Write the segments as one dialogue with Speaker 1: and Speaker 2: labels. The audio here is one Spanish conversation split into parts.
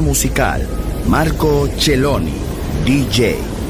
Speaker 1: musical Marco Celloni, DJ.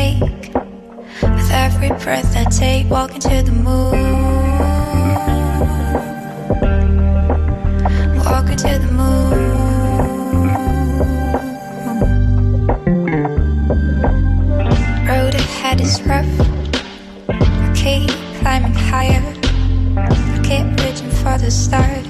Speaker 2: take with every breath I take, walking to the moon. Walking to the moon. Road ahead is rough. I keep climbing higher. I keep reaching for the stars.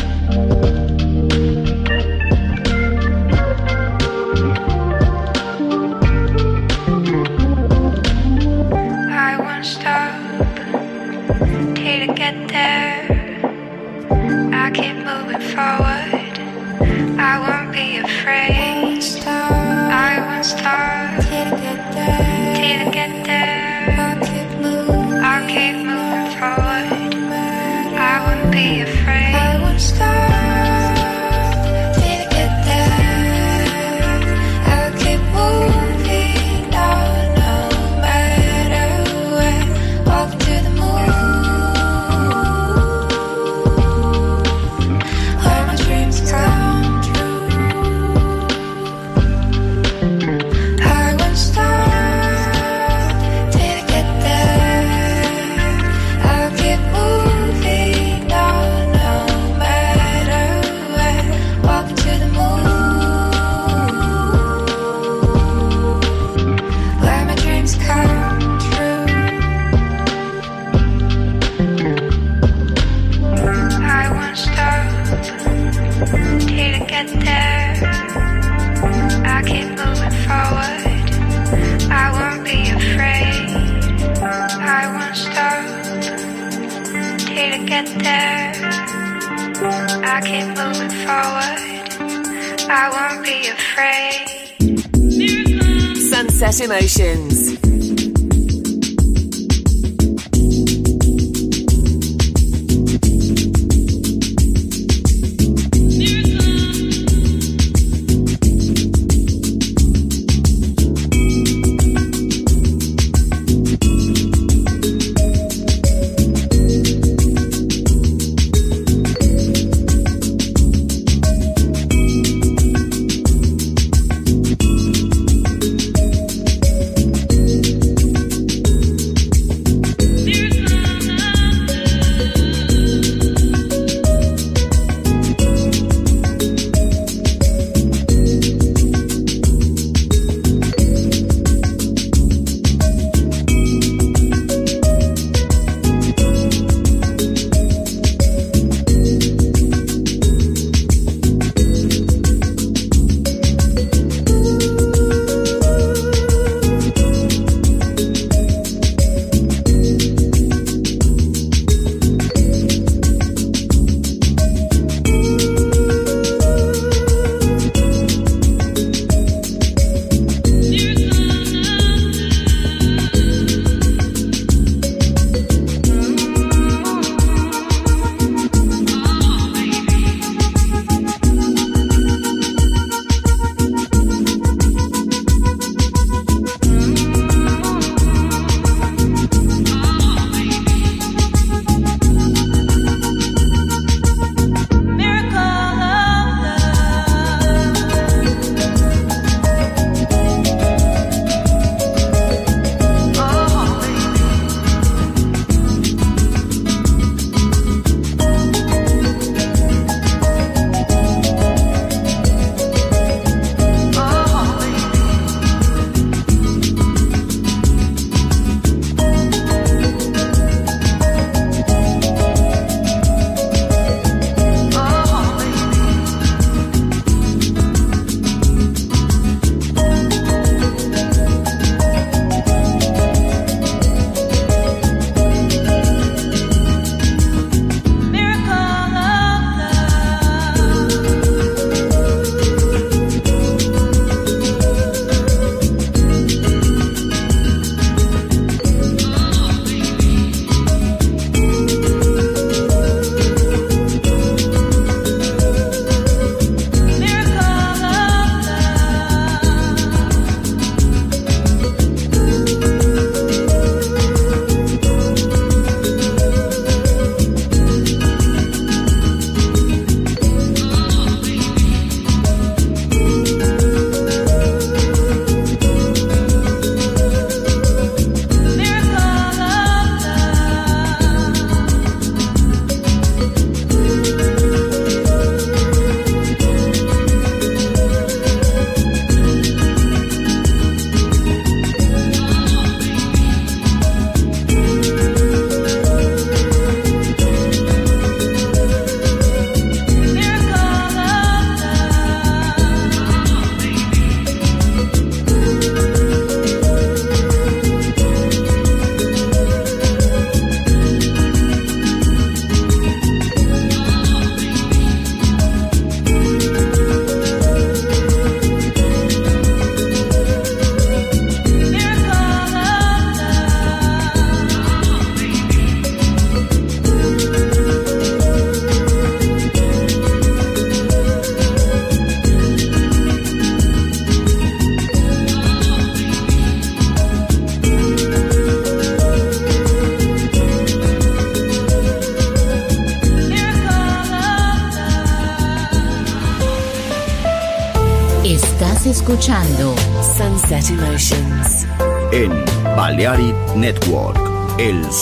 Speaker 3: Fresh Emotions.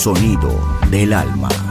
Speaker 3: Sonido del alma.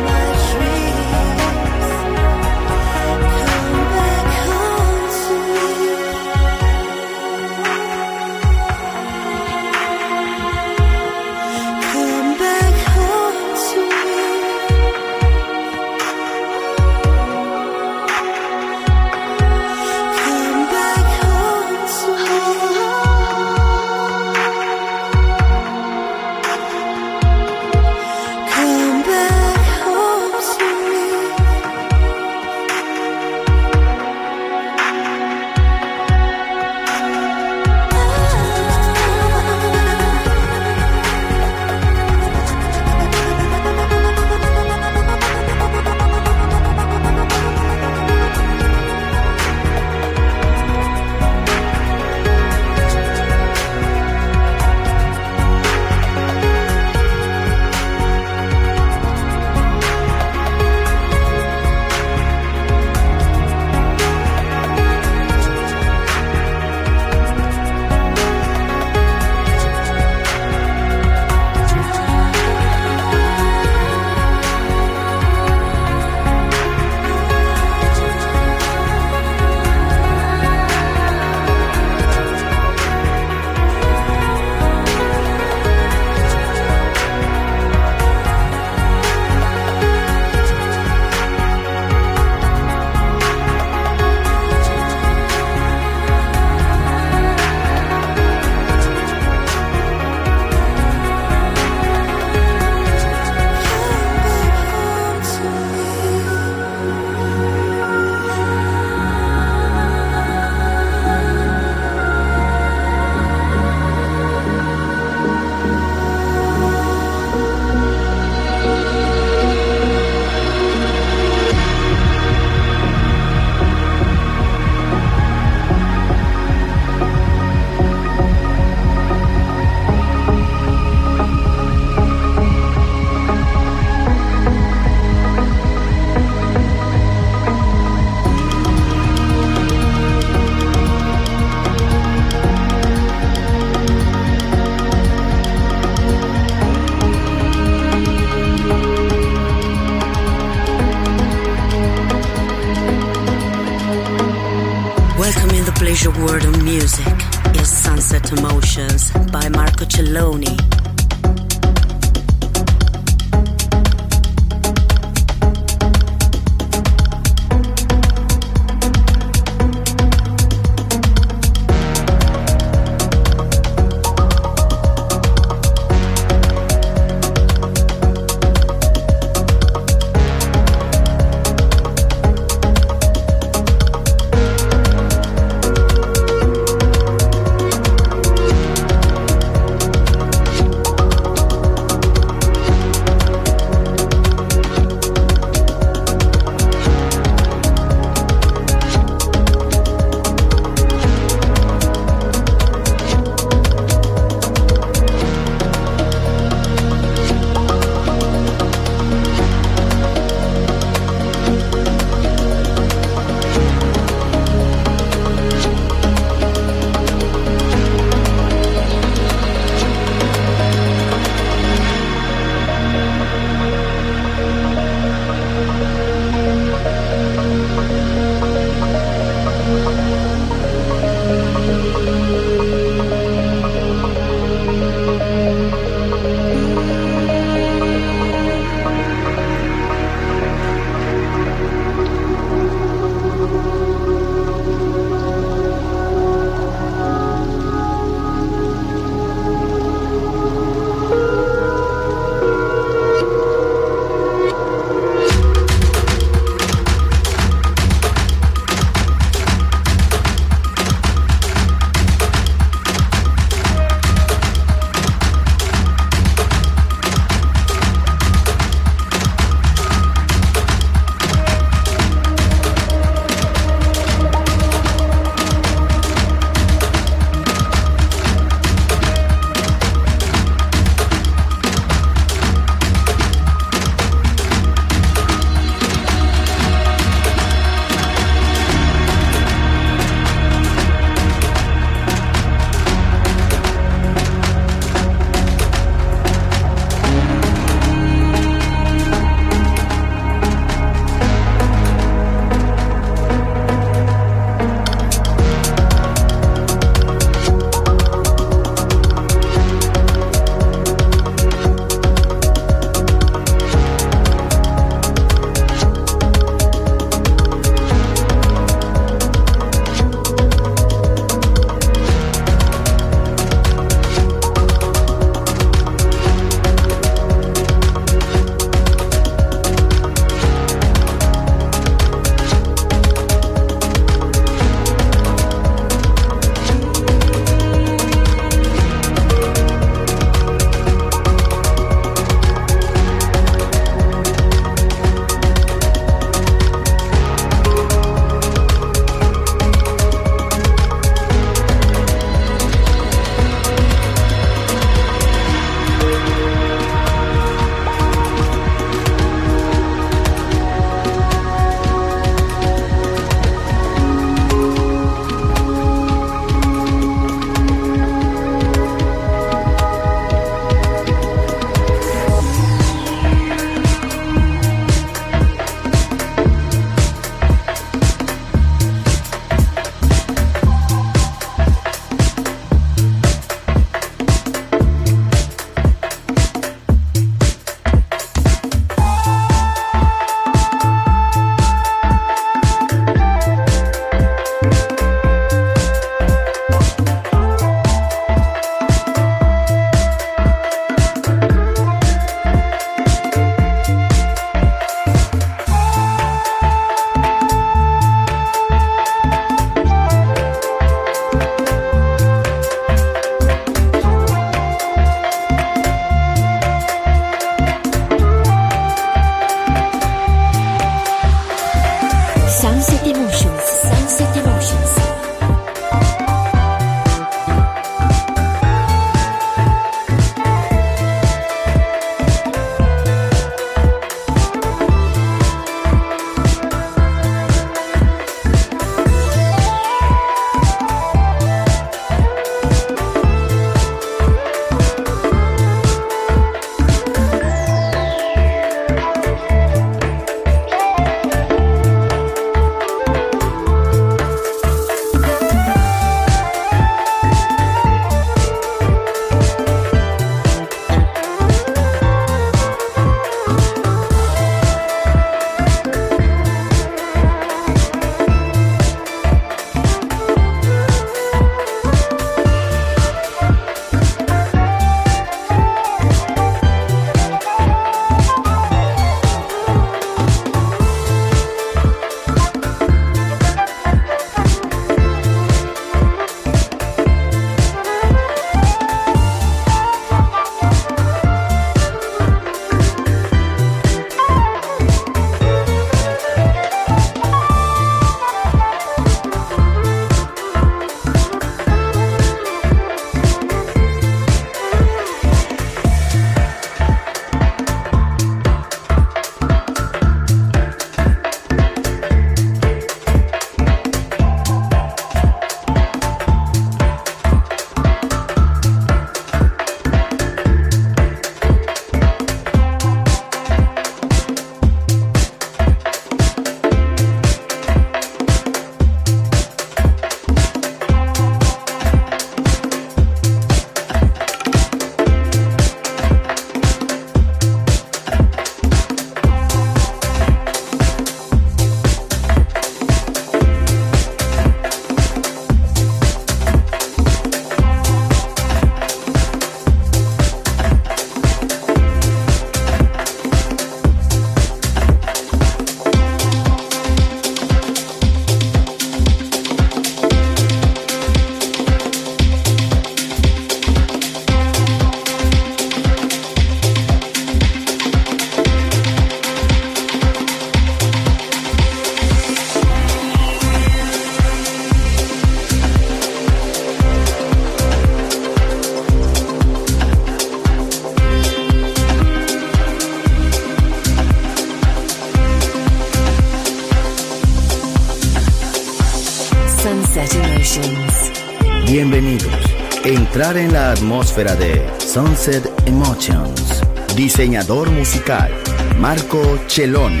Speaker 4: En la atmósfera de Sunset Emotions. Diseñador musical, Marco Celloni,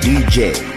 Speaker 4: DJ.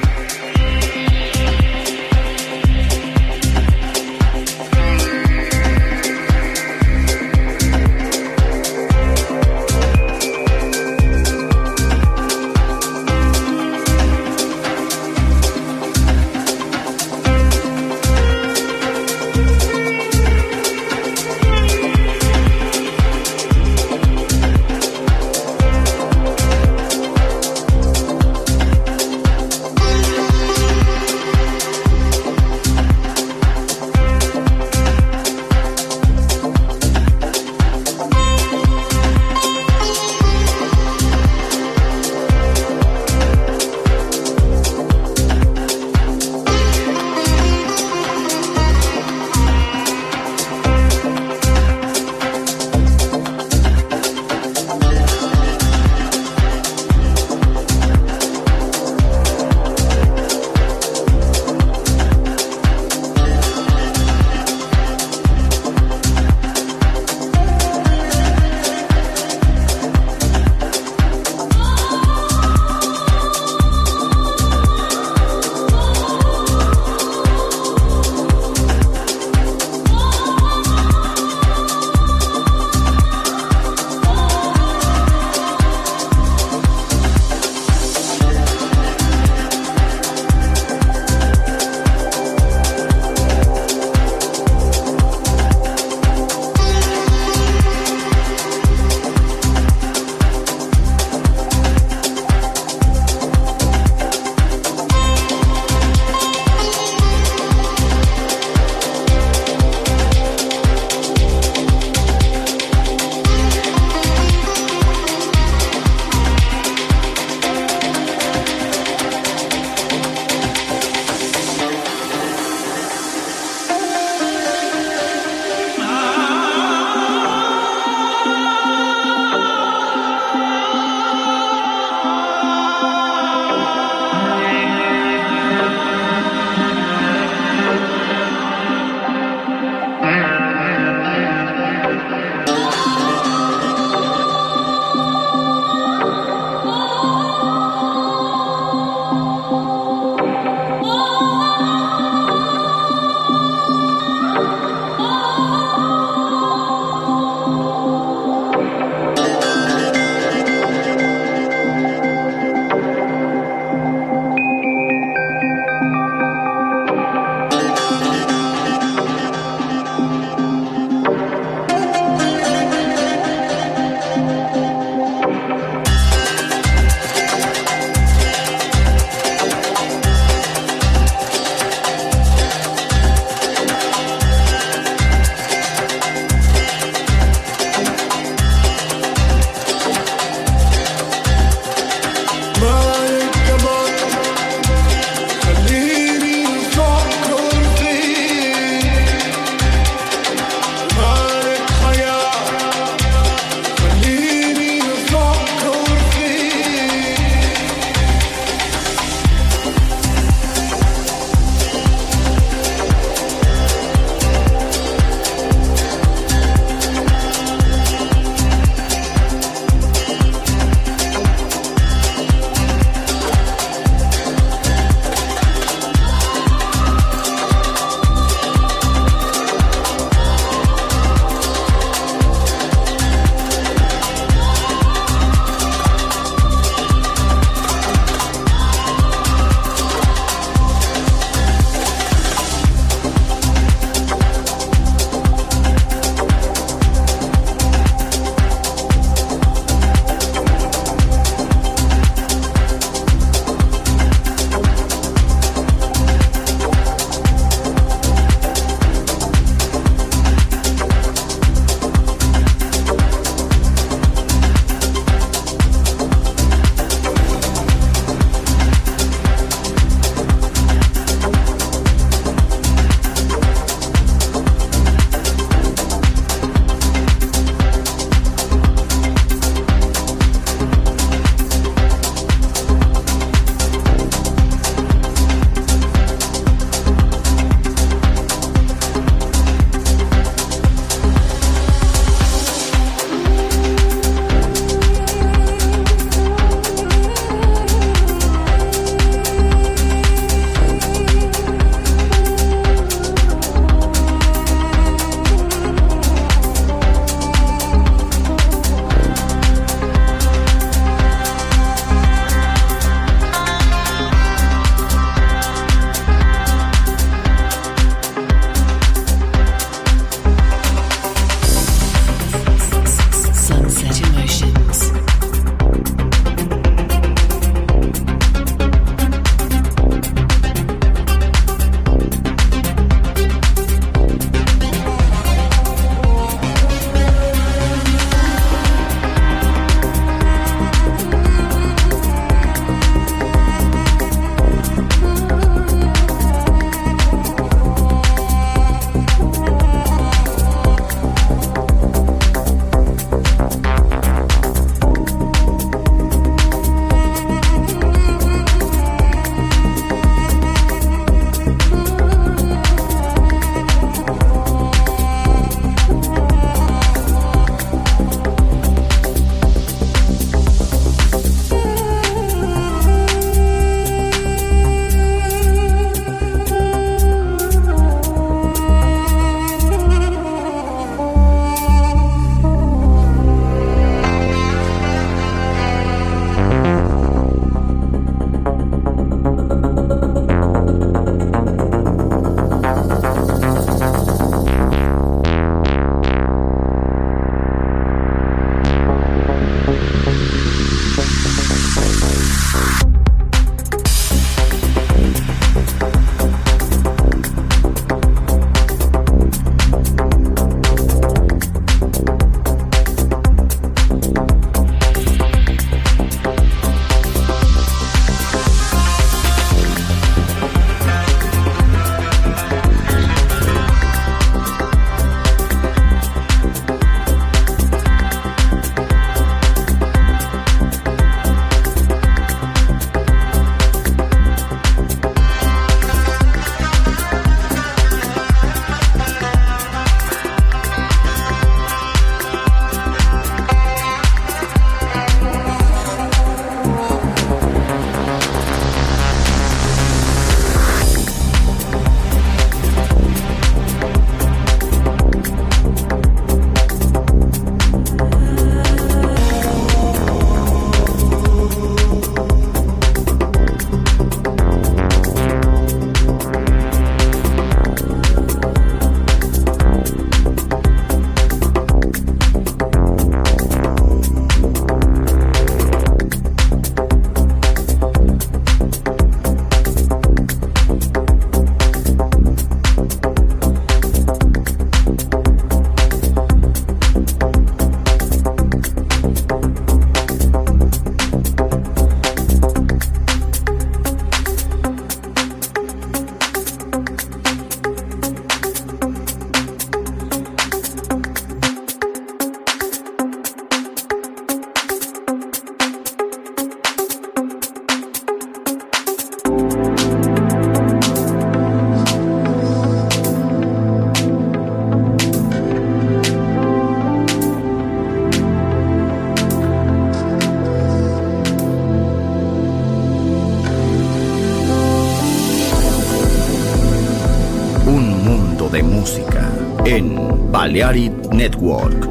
Speaker 1: Balearic Network.